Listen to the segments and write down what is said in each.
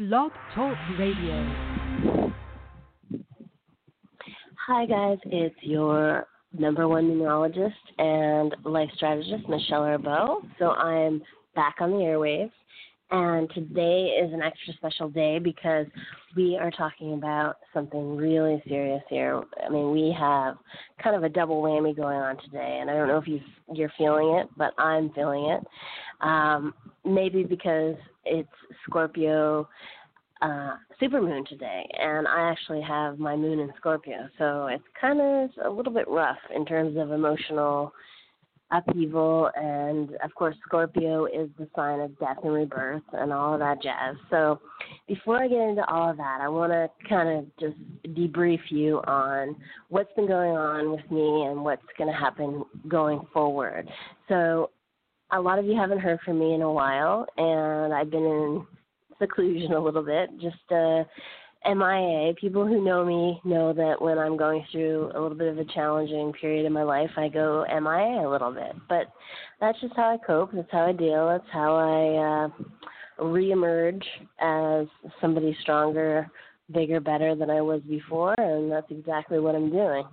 Blog Talk Radio. Hi, guys. It's your number one numerologist and life strategist, Michelle Arbeau. So I'm back on the airwaves. And today is an extra special day because we are talking about something really serious here. I mean, we have kind of a double whammy going on today, and I don't know if you you're feeling it, but I'm feeling it. Um, maybe because it's Scorpio uh, supermoon today, and I actually have my moon in Scorpio, so it's kind of a little bit rough in terms of emotional upheaval and of course Scorpio is the sign of death and rebirth and all of that jazz. So before I get into all of that, I want to kind of just debrief you on what's been going on with me and what's going to happen going forward. So a lot of you haven't heard from me in a while and I've been in seclusion a little bit just uh MIA. People who know me know that when I'm going through a little bit of a challenging period in my life, I go MIA a little bit. But that's just how I cope. That's how I deal. That's how I uh, reemerge as somebody stronger, bigger, better than I was before, and that's exactly what I'm doing.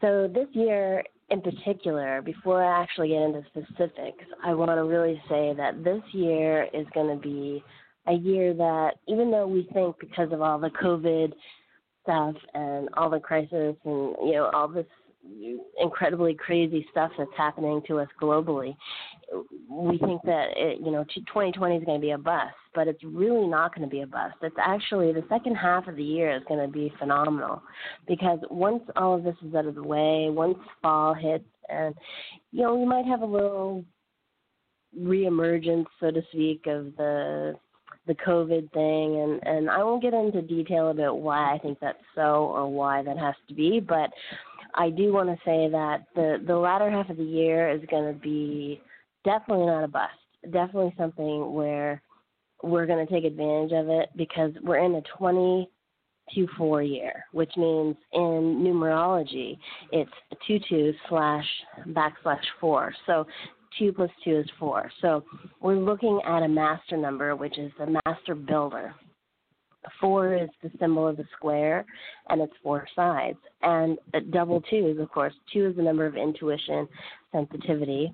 So this year in particular, before I actually get into specifics, I want to really say that this year is going to be a year that even though we think because of all the COVID stuff and all the crisis and you know all this incredibly crazy stuff that's happening to us globally, we think that it, you know 2020 is going to be a bust, but it's really not going to be a bust. It's actually the second half of the year is going to be phenomenal because once all of this is out of the way, once fall hits, and you know we might have a little reemergence, so to speak, of the the COVID thing, and and I won't get into detail about why I think that's so or why that has to be, but I do want to say that the the latter half of the year is going to be definitely not a bust. Definitely something where we're going to take advantage of it because we're in a 20 to 4 year, which means in numerology it's 2 2 slash backslash 4. So 2 plus 2 is 4. So we're looking at a master number, which is the master builder. Four is the symbol of the square, and it's four sides. And double two is, of course, two is the number of intuition, sensitivity.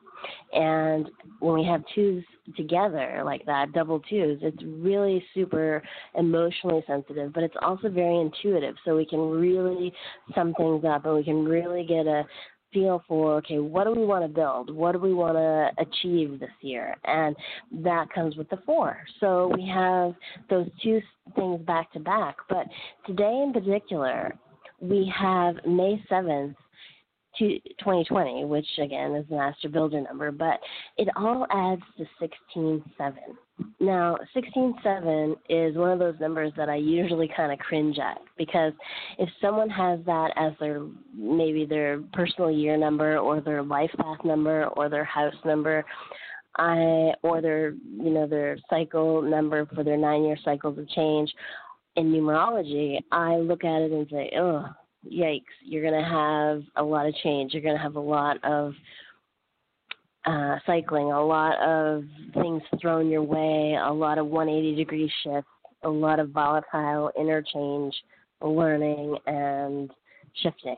And when we have twos together like that, double twos, it's really super emotionally sensitive, but it's also very intuitive. So we can really sum things up and we can really get a feel for okay what do we want to build? What do we want to achieve this year? And that comes with the four. So we have those two things back to back. But today in particular we have may 7th 2020 which again is the master builder number but it all adds to 167 now, 167 is one of those numbers that I usually kind of cringe at because if someone has that as their maybe their personal year number or their life path number or their house number, I or their you know their cycle number for their nine year cycles of change in numerology, I look at it and say, oh, yikes! You're going to have a lot of change. You're going to have a lot of uh, cycling, a lot of things thrown your way, a lot of 180 degree shifts, a lot of volatile interchange, learning, and shifting.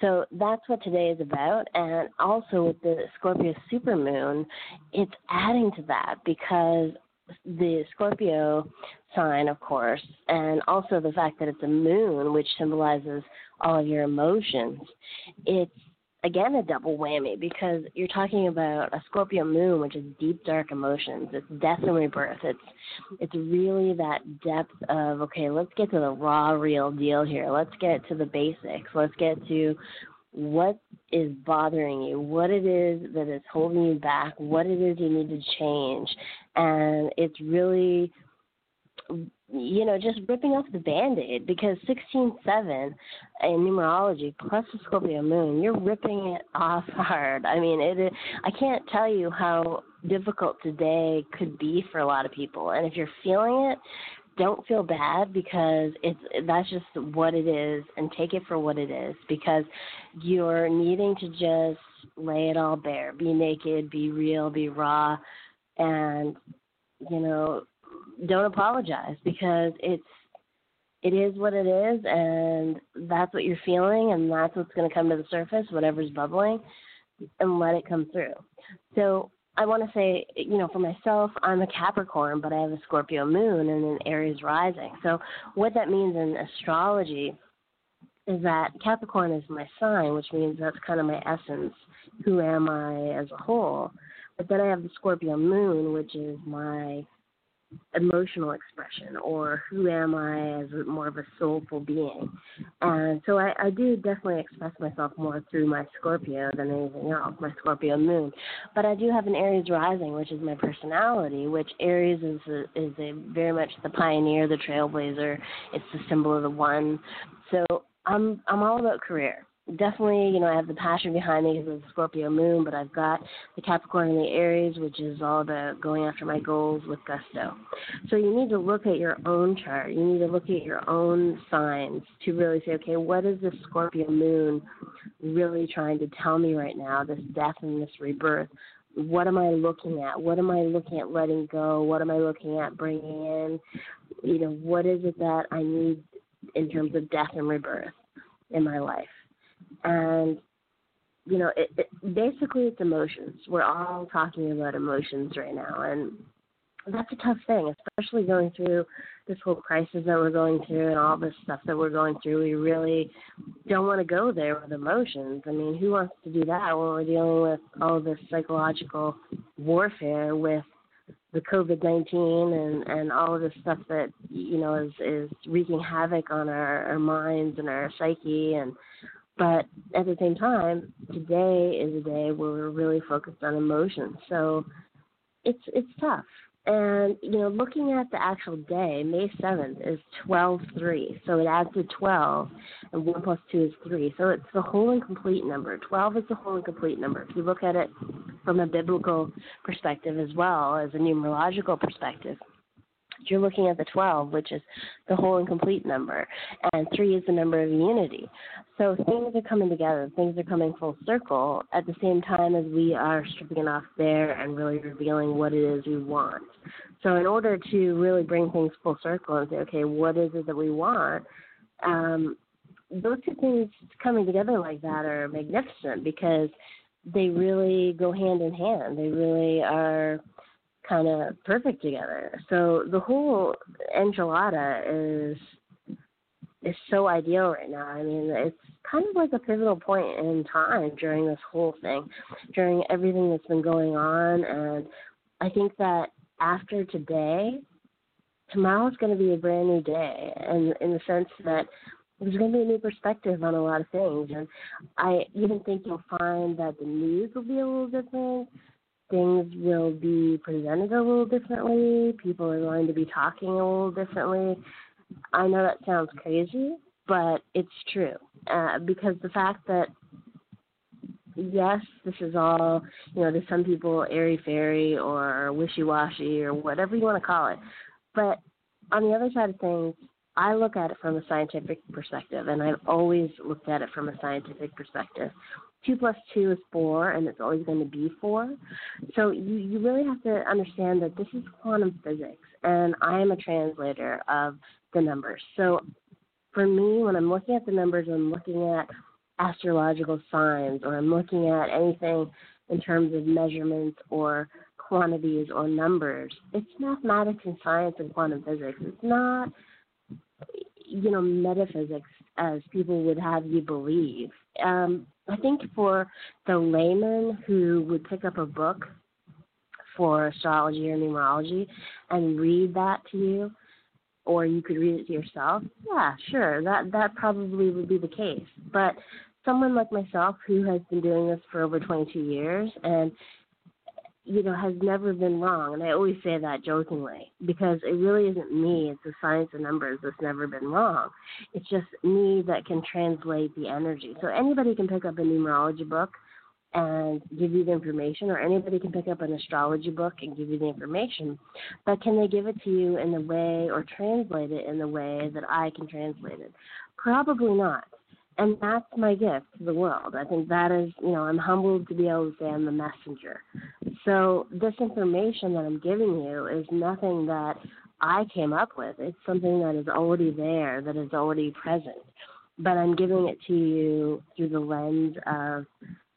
So that's what today is about. And also with the Scorpio supermoon, it's adding to that because the Scorpio sign, of course, and also the fact that it's a moon, which symbolizes all of your emotions, it's again a double whammy because you're talking about a Scorpio moon, which is deep dark emotions. It's death and rebirth. It's it's really that depth of okay, let's get to the raw, real deal here. Let's get to the basics. Let's get to what is bothering you, what it is that is holding you back, what it is you need to change, and it's really you know, just ripping off the band aid because 16 7 in numerology plus the Scorpio moon, you're ripping it off hard. I mean, it, I can't tell you how difficult today could be for a lot of people. And if you're feeling it, don't feel bad because it's that's just what it is and take it for what it is because you're needing to just lay it all bare be naked be real be raw and you know don't apologize because it's it is what it is and that's what you're feeling and that's what's going to come to the surface whatever's bubbling and let it come through. So i want to say you know for myself i'm a capricorn but i have a scorpio moon and an aries rising. So what that means in astrology is that capricorn is my sign which means that's kind of my essence who am i as a whole. But then i have the scorpio moon which is my emotional expression or who am I as more of a soulful being. And so I, I do definitely express myself more through my Scorpio than anything else, my Scorpio moon. But I do have an Aries rising, which is my personality, which Aries is a, is a very much the pioneer, the trailblazer. It's the symbol of the one. So I'm I'm all about career definitely, you know, I have the passion behind me because of the Scorpio moon, but I've got the Capricorn and the Aries, which is all about going after my goals with gusto. So you need to look at your own chart. You need to look at your own signs to really say, okay, what is this Scorpio moon really trying to tell me right now, this death and this rebirth? What am I looking at? What am I looking at letting go? What am I looking at bringing in? You know, what is it that I need in terms of death and rebirth in my life? And you know, it, it, basically it's emotions. We're all talking about emotions right now, and that's a tough thing, especially going through this whole crisis that we're going through and all this stuff that we're going through. We really don't want to go there with emotions. I mean, who wants to do that when we're dealing with all this psychological warfare with the COVID nineteen and and all of this stuff that you know is is wreaking havoc on our, our minds and our psyche and but at the same time, today is a day where we're really focused on emotions. So it's it's tough. And you know, looking at the actual day, May seventh is twelve three. So it adds to twelve, and one plus two is three. So it's the whole and complete number. Twelve is the whole and complete number. If you look at it from a biblical perspective as well as a numerological perspective, you're looking at the 12, which is the whole and complete number, and 3 is the number of unity. So things are coming together, things are coming full circle at the same time as we are stripping it off there and really revealing what it is we want. So in order to really bring things full circle and say, okay, what is it that we want? Um, those two things coming together like that are magnificent because they really go hand in hand. They really are kind of perfect together. So the whole enchilada is is so ideal right now. I mean, it's kind of like a pivotal point in time during this whole thing, during everything that's been going on, and I think that after today, tomorrow is going to be a brand new day, and in the sense that there's going to be a new perspective on a lot of things, and I even think you'll find that the news will be a little different things will be presented a little differently. People are going to be talking a little differently. I know that sounds crazy, but it's true uh, because the fact that yes, this is all you know. There's some people airy fairy or wishy washy or whatever you want to call it, but on the other side of things, I look at it from a scientific perspective, and I've always looked at it from a scientific perspective two plus two is four, and it's always going to be four. So you, you really have to understand that this is quantum physics, and I am a translator of the numbers. So for me, when I'm looking at the numbers, I'm looking at astrological signs, or I'm looking at anything in terms of measurements or quantities or numbers. It's mathematics and science and quantum physics. It's not, you know, metaphysics as people would have you believe. Um, I think for the layman who would pick up a book for astrology or numerology and read that to you, or you could read it to yourself, yeah, sure, that that probably would be the case. But someone like myself who has been doing this for over 22 years and you know, has never been wrong. And I always say that jokingly because it really isn't me. It's the science of numbers that's never been wrong. It's just me that can translate the energy. So anybody can pick up a numerology book and give you the information, or anybody can pick up an astrology book and give you the information. But can they give it to you in the way or translate it in the way that I can translate it? Probably not and that's my gift to the world. I think that is, you know, I'm humbled to be able to say I'm the messenger. So this information that I'm giving you is nothing that I came up with. It's something that is already there, that is already present. But I'm giving it to you through the lens of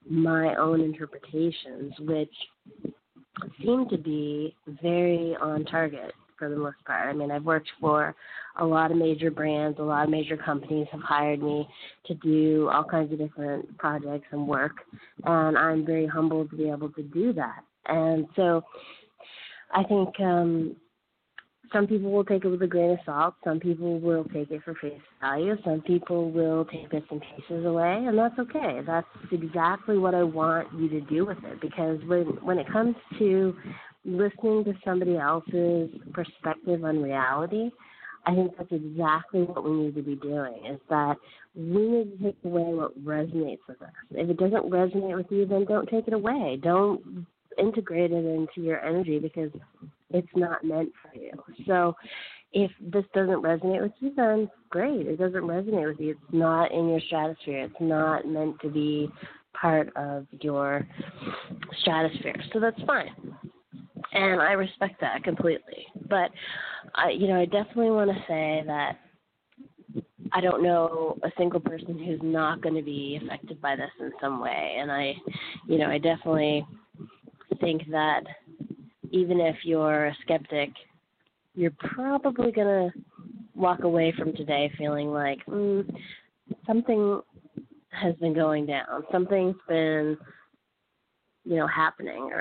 my own interpretations, which seem to be very on target for the most part. I mean, I've worked for a lot of major brands, a lot of major companies have hired me to do all kinds of different projects and work, and I'm very humbled to be able to do that. And so I think um some people will take it with a grain of salt. Some people will take it for face value. Some people will take bits and pieces away, and that's okay. That's exactly what I want you to do with it. Because when when it comes to listening to somebody else's perspective on reality, I think that's exactly what we need to be doing. Is that we need to take away what resonates with us. If it doesn't resonate with you, then don't take it away. Don't integrate it into your energy because it's not meant for you. So if this doesn't resonate with you, then great. It doesn't resonate with you. It's not in your stratosphere. It's not meant to be part of your stratosphere. So that's fine and I respect that completely. But I, you know, I definitely want to say that I don't know a single person who's not going to be affected by this in some way, and I, you know, I definitely think that even if you're a skeptic, you're probably going to walk away from today feeling like mm, something has been going down, something's been you know happening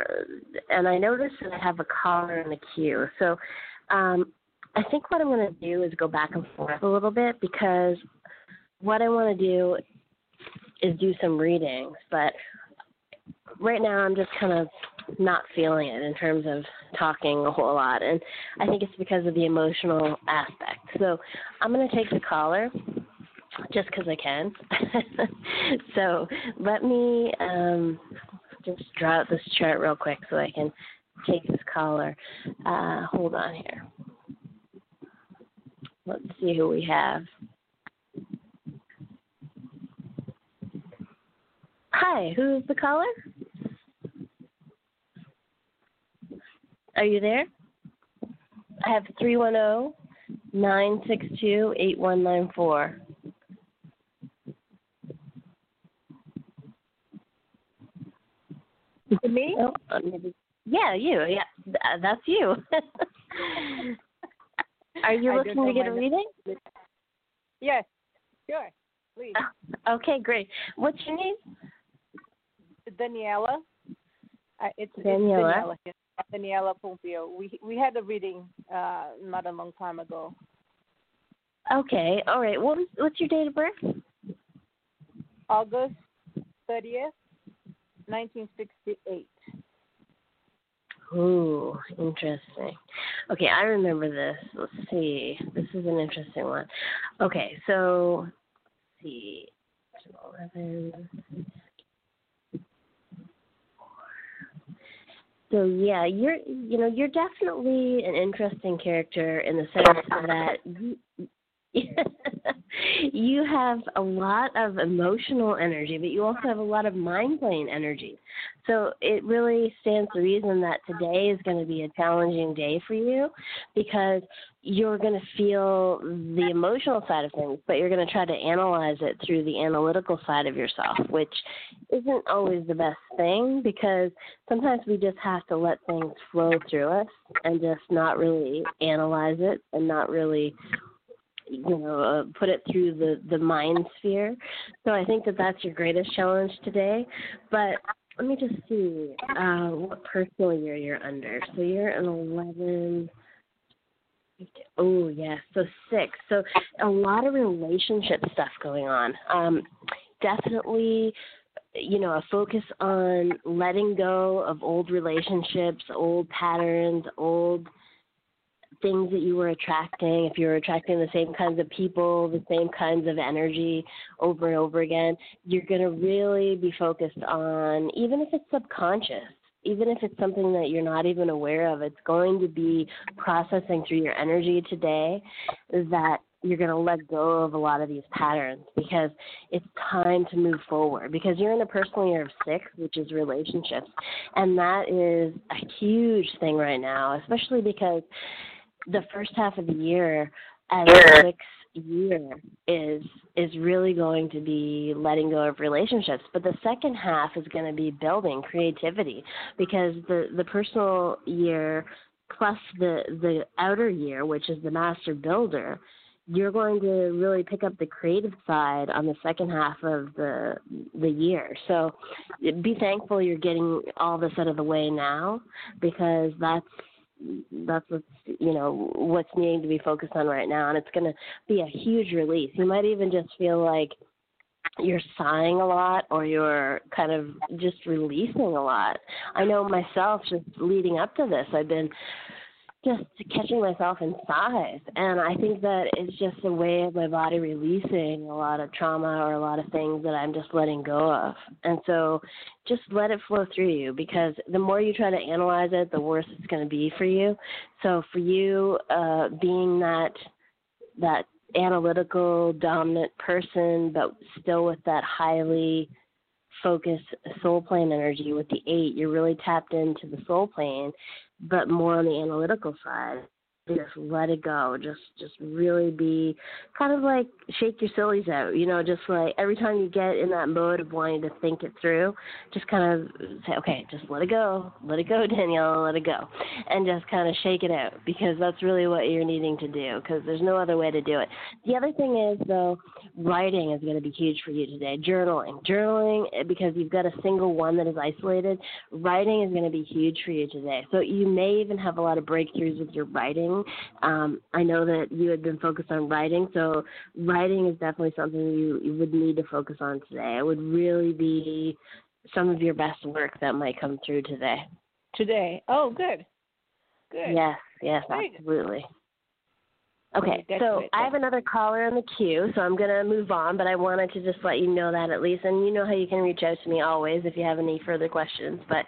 and i noticed that i have a caller in the queue so um i think what i'm going to do is go back and forth a little bit because what i want to do is do some readings but right now i'm just kind of not feeling it in terms of talking a whole lot and i think it's because of the emotional aspect. So i'm going to take the caller just because i can. So let me um just draw out this chart real quick so I can take this caller. Uh, hold on here. Let's see who we have. Hi, who's the caller? Are you there? I have 310 962 8194. Me? Oh, yeah, you. Yeah, that's you. Are you looking to get a reading? Yes, sure. Please. Okay, great. What's your name? Daniela. Uh, it's Daniela. It's Daniela. Daniela Pompeo. We we had a reading uh, not a long time ago. Okay, all right. What was, what's your date of birth? August thirtieth, 1968. Ooh, interesting. Okay, I remember this. Let's see. This is an interesting one. Okay, so let's see. 11. So yeah, you're you know you're definitely an interesting character in the sense that you, you have a lot of emotional energy, but you also have a lot of mind playing energy. So it really stands to reason that today is going to be a challenging day for you because you're going to feel the emotional side of things, but you're going to try to analyze it through the analytical side of yourself, which isn't always the best thing because sometimes we just have to let things flow through us and just not really analyze it and not really you know uh, put it through the the mind sphere. So i think that that's your greatest challenge today. But let me just see uh what personal year you're under. So you're an 11 oh yes so six. So a lot of relationship stuff going on. Um definitely you know, a focus on letting go of old relationships, old patterns, old things that you were attracting, if you were attracting the same kinds of people, the same kinds of energy over and over again, you're going to really be focused on, even if it's subconscious, even if it's something that you're not even aware of, it's going to be processing through your energy today that you're going to let go of a lot of these patterns because it's time to move forward because you're in a personal year of six which is relationships and that is a huge thing right now especially because the first half of the year as a six year is is really going to be letting go of relationships but the second half is going to be building creativity because the the personal year plus the the outer year which is the master builder you're going to really pick up the creative side on the second half of the the year. So be thankful you're getting all this out of the way now because that's that's what's you know what's needing to be focused on right now and it's going to be a huge release. You might even just feel like you're sighing a lot or you're kind of just releasing a lot. I know myself just leading up to this, I've been just catching myself in sighs. And I think that it's just a way of my body releasing a lot of trauma or a lot of things that I'm just letting go of. And so just let it flow through you because the more you try to analyze it, the worse it's going to be for you. So for you, uh, being that, that analytical, dominant person, but still with that highly focused soul plane energy with the eight, you're really tapped into the soul plane but more on the analytical side just let it go. Just just really be kind of like shake your sillies out you know just like every time you get in that mode of wanting to think it through just kind of say okay just let it go. Let it go danielle let it go. And just kind of shake it out because that's really what you're needing to do because there's no other way to do it. The other thing is though writing is going to be huge for you today. Journaling. Journaling eh, because you've got a single one that is isolated writing is going to be huge for you today. So you may even have a lot of breakthroughs with your writing um, I know that you had been focused on writing, so writing is definitely something you, you would need to focus on today. It would really be some of your best work that might come through today. Today. Oh, good. Good. Yes, yes, Great. absolutely. Okay, so I have another caller in the queue, so I'm going to move on, but I wanted to just let you know that at least. And you know how you can reach out to me always if you have any further questions. But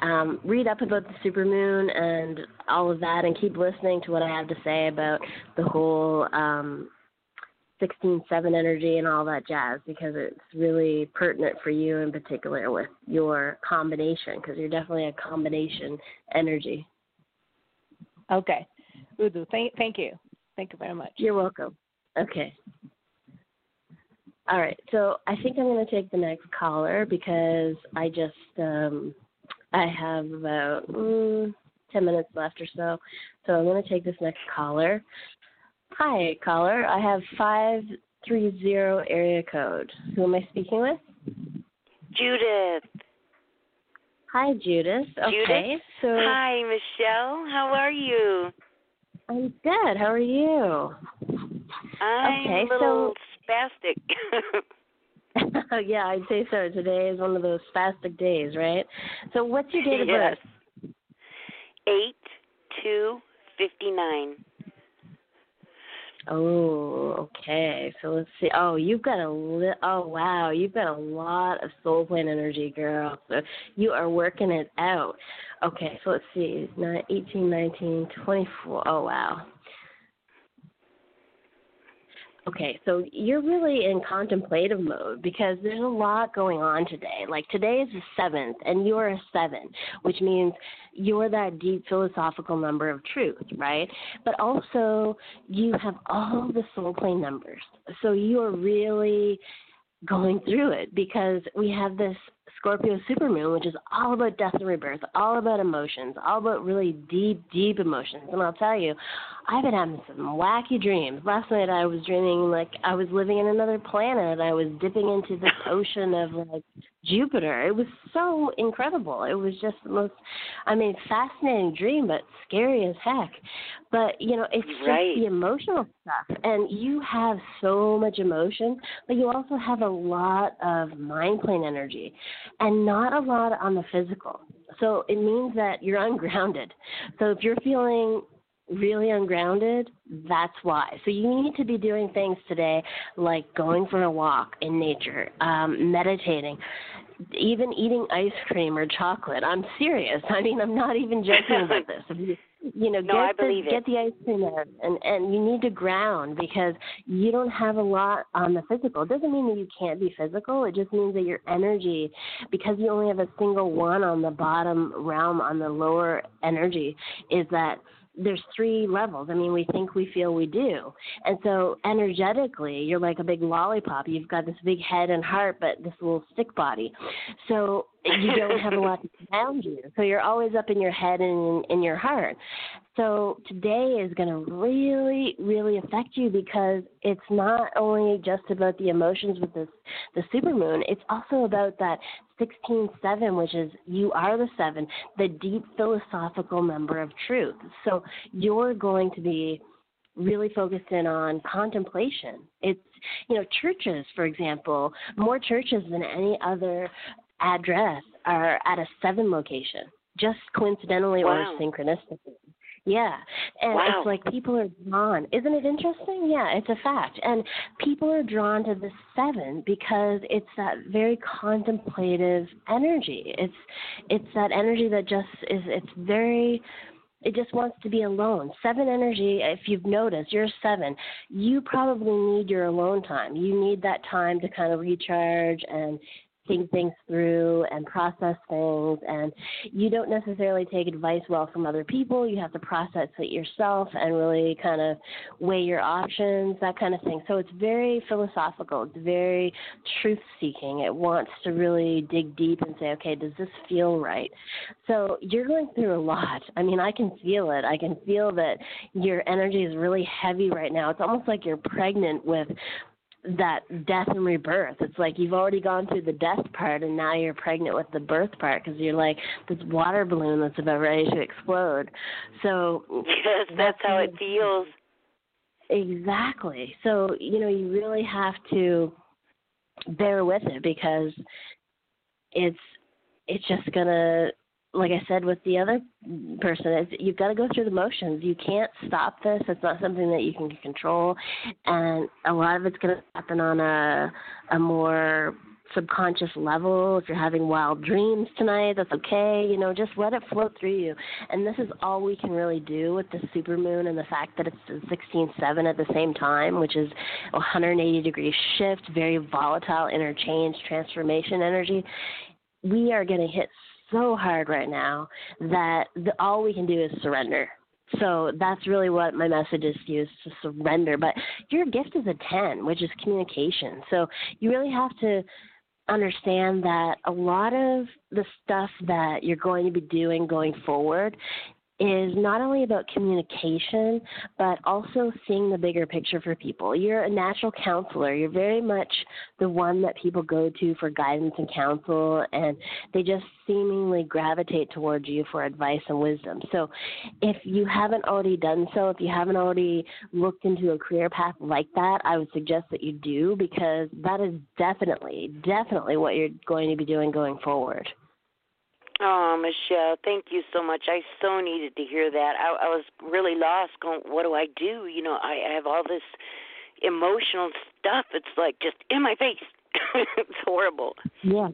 um, read up about the supermoon and all of that, and keep listening to what I have to say about the whole um, 16 7 energy and all that jazz because it's really pertinent for you in particular with your combination because you're definitely a combination energy. Okay. Udu, thank, thank you. Thank you very much. You're welcome. Okay. All right. So I think I'm going to take the next caller because I just um, I have about mm, ten minutes left or so. So I'm going to take this next caller. Hi, caller. I have five three zero area code. Who am I speaking with? Judith. Hi, Judith. Okay. Judith? So Hi, Michelle. How are you? I'm good. How are you? I'm okay, a little so... spastic. yeah, I'd say so. Today is one of those spastic days, right? So, what's your date of yes. birth? Eight two fifty nine. Oh, okay. So let's see. Oh, you've got a li- oh wow, you've got a lot of soul plane energy, girl. So you are working it out. Okay, so let's see. Nine, 18, 19, 24. Oh wow. Okay, so you're really in contemplative mode because there's a lot going on today. Like today is the seventh, and you're a seven, which means you're that deep philosophical number of truth, right? But also, you have all the soul plane numbers. So you are really going through it because we have this Scorpio supermoon, which is all about death and rebirth, all about emotions, all about really deep, deep emotions. And I'll tell you, I've been having some wacky dreams. Last night I was dreaming like I was living in another planet. I was dipping into this ocean of like Jupiter. It was so incredible. It was just the most, I mean, fascinating dream, but scary as heck. But you know, it's Right. just the emotional stuff, and you have so much emotion, but you also have a lot of mind plane energy, and not a lot on the physical. So it means that you're ungrounded. So if you're feeling really ungrounded, that's why. So you need to be doing things today like going for a walk in nature, um, meditating, even eating ice cream or chocolate. I'm serious. I mean, I'm not even joking about this. You, know, No, get the it. get the ice cream out, and and you need to ground because you don't have a lot on the physical. It doesn't mean that you can't be physical. It just means that your energy, because you only have a single one on the bottom realm on the lower energy, is that there's three levels. I mean, we think, we feel, we do. And so energetically, you're like a big lollipop. You've got this big head and heart, but this little stick body. So you don't have a lot to ground you. So you're always up in your head and in, in your heart. So today is going to really, really affect you because it's not only just about the emotions with this the supermoon. It's also about that 16-7, which is you are the seven, the deep philosophical number of truth. So you're going to be really focused in on contemplation. It's you know churches, for example, more churches than any other address are at a seven location, just coincidentally Wow. or synchronistically. Yeah. And Wow. it's like people are drawn. Isn't it interesting? Yeah, it's a fact. And people are drawn to the seven because it's that very contemplative energy. It's it's that energy that just is it's very it just wants to be alone. Seven energy, if you've noticed, you're seven. You probably need your alone time. You need that time to kind of recharge and think things through and process things and you don't necessarily take advice well from other people. You have to process it yourself and really kind of weigh your options that kind of thing. So it's very philosophical. It's very truth seeking it wants to really dig deep and say okay does this feel right? So you're going through a lot. I mean i can feel it. I can feel that your energy is really heavy right now. It's almost like you're pregnant with that death and rebirth. It's like you've already gone through the death part, and now you're pregnant with the birth part because you're like this water balloon that's about ready to explode. So Yes, that's how it feels. Exactly. So you know you really have to bear with it because it's it's just gonna like I said with the other person, it's, you've got to go through the motions. You can't stop this. It's not something that you can control, and a lot of it's going to happen on a a more subconscious level. If you're having wild dreams tonight, that's okay. You know, just let it flow through you. And this is all we can really do with the supermoon and the fact that it's the 16-7 at the same time, which is 180 degree shift, very volatile interchange, transformation energy. We are going to hit so hard right now that the, all we can do is surrender. So that's really what my message is to you is to surrender. But your gift is a 10, which is communication. So you really have to understand that a lot of the stuff that you're going to be doing going forward is not only about communication, but also seeing the bigger picture for people. You're a natural counselor. You're very much the one that people go to for guidance and counsel, and they just seemingly gravitate towards you for advice and wisdom. So, if you haven't already done so, if you haven't already looked into a career path like that, I would suggest that you do because that is definitely, definitely what you're going to be doing going forward. Oh, Michelle, thank you so much. I so needed to hear that. I, I was really lost. Going, what do I do? You know, I, I have all this emotional stuff. It's like just in my face. it's horrible. Yeah.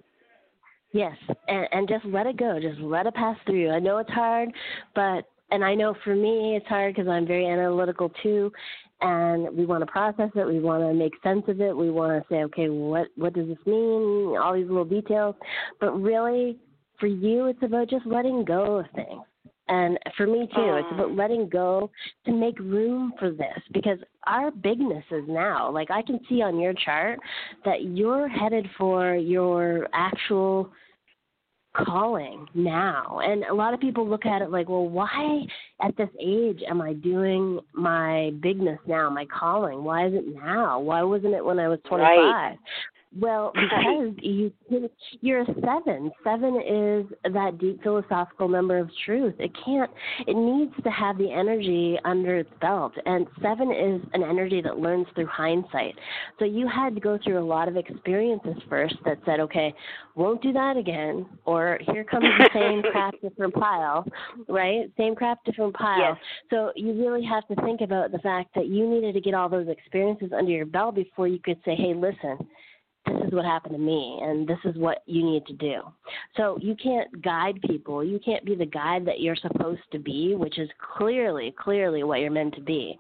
Yes, and and just let it go. Just let it pass through. I know it's hard, but and I know for me it's hard because I'm very analytical too, and we want to process it. We want to make sense of it. We want to say, okay, what what does this mean? All these little details, but really, for you, it's about just letting go of things And for me too, it's about ah. letting go to make room for this because our bigness is now. Like I can see on your chart that you're headed for your actual calling now. And a lot of people look at it like, well, why at this age am I doing my bigness now, my calling? Why is it now? Why wasn't it when I was 25? Right. Well, because you you're a seven. Seven is that deep philosophical number of truth. It can't. It needs to have the energy under its belt, and seven is an energy that learns through hindsight. So you had to go through a lot of experiences first that said, okay, won't do that again, or here comes the same crap, different pile, right? Same crap, different pile. Yes. So you really have to think about the fact that you needed to get all those experiences under your belt before you could say, hey, listen this is what happened to me and this is what you need to do. So you can't guide people. You can't be the guide that you're supposed to be, which is clearly, clearly what you're meant to be.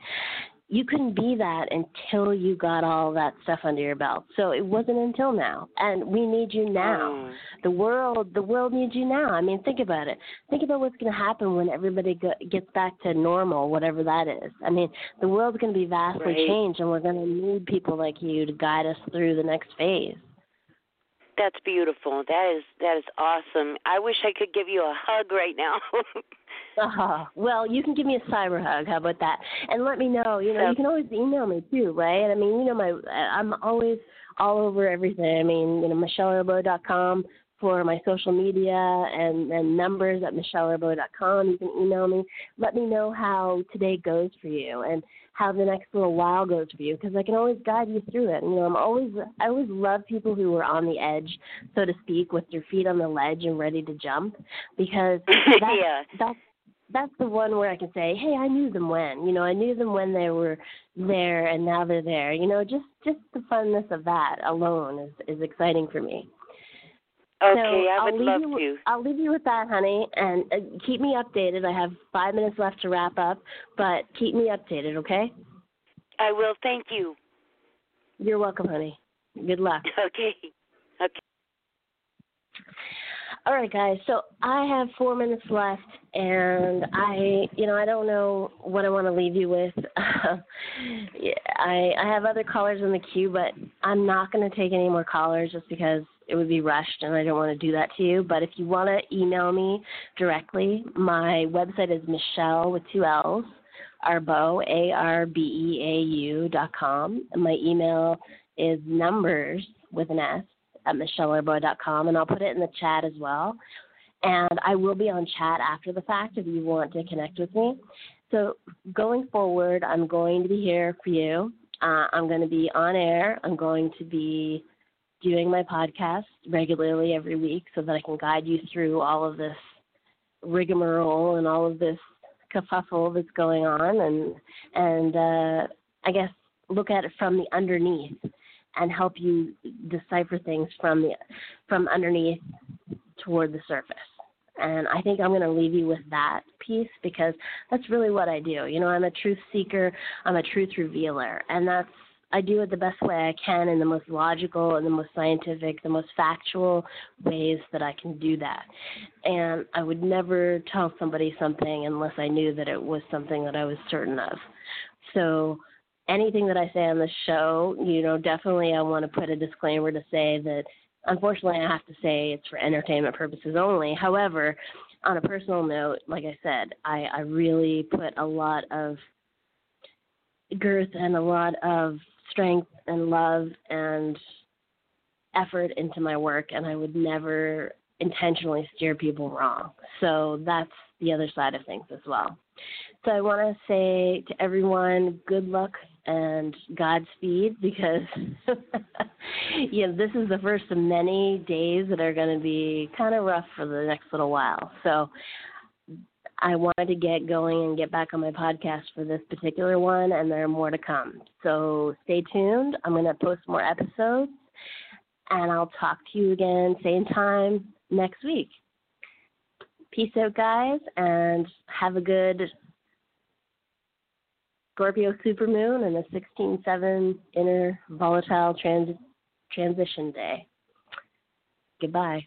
You couldn't be that until you got all that stuff under your belt. So it wasn't until now. And we need you now. Mm. The world, the world needs you now. I mean, think about it. Think about what's going to happen when everybody go, gets back to normal, whatever that is. I mean, the world's going to be vastly Right. changed, and we're going to need people like you to guide us through the next phase. That's beautiful. That is that is awesome. I wish I could give you a hug right now. Uh-huh. Well, you can give me a cyber hug. How about that? And let me know. You know, you can always email me too, right? I mean, you know, my I'm always all over everything. I mean, you know, michellearbeau.com for my social media and and numbers at michellearbeau.com. You can email me. Let me know how today goes for you and how the next little while goes for you because I can always guide you through it. You know, I'm always I always love people who are on the edge, so to speak, with their feet on the ledge and ready to jump because that's, Yeah. that's that's the one where I can say, hey, I knew them when. You know, I knew them when they were there, and now they're there. You know, just just the funness of that alone is is exciting for me. Okay, so I I'll would leave love you, to. I'll leave you with that, honey, and uh, keep me updated. I have five minutes left to wrap up, but keep me updated, okay? I will. Thank you. You're welcome, honey. Good luck. Okay. Okay. All right, guys. So I have four minutes left, and I, you know, I don't know what I want to leave you with. Yeah, I I have other callers in the queue, but I'm not going to take any more callers just because it would be rushed, and I don't want to do that to you. But if you want to email me directly, my website is Michelle with two L's. Arbeau, A R B E A U dot com. And my email is numbers with an S at michellearbeau.com, and I'll put it in the chat as well. And I will be on chat after the fact if you want to connect with me. So going forward, I'm going to be here for you. Uh, I'm going to be on air. I'm going to be doing my podcast regularly every week so that I can guide you through all of this rigmarole and all of this kerfuffle that's going on, and and uh, I guess look at it from the underneath and help you decipher things from the from underneath toward the surface. And I think I'm going to leave you with that piece because that's really what I do. You know, I'm a truth seeker, I'm a truth revealer, and that's I do it the best way I can in the most logical and the most scientific, the most factual ways that I can do that. And I would never tell somebody something unless I knew that it was something that I was certain of. So anything that I say on the show, you know, definitely I want to put a disclaimer to say that unfortunately I have to say it's for entertainment purposes only. However, on a personal note, like I said, I, I really put a lot of girth and a lot of strength and love and effort into my work and I would never intentionally steer people wrong. So that's the other side of things as well. So I want to say to everyone, good luck and Godspeed because yeah, this is the first of many days that are going to be kind of rough for the next little while. So I wanted to get going and get back on my podcast for this particular one, and there are more to come. So stay tuned. I'm going to post more episodes, and I'll talk to you again, same time next week. Peace out, guys, and have a good Scorpio supermoon and a 16-7 inner volatile trans- transition day. Goodbye.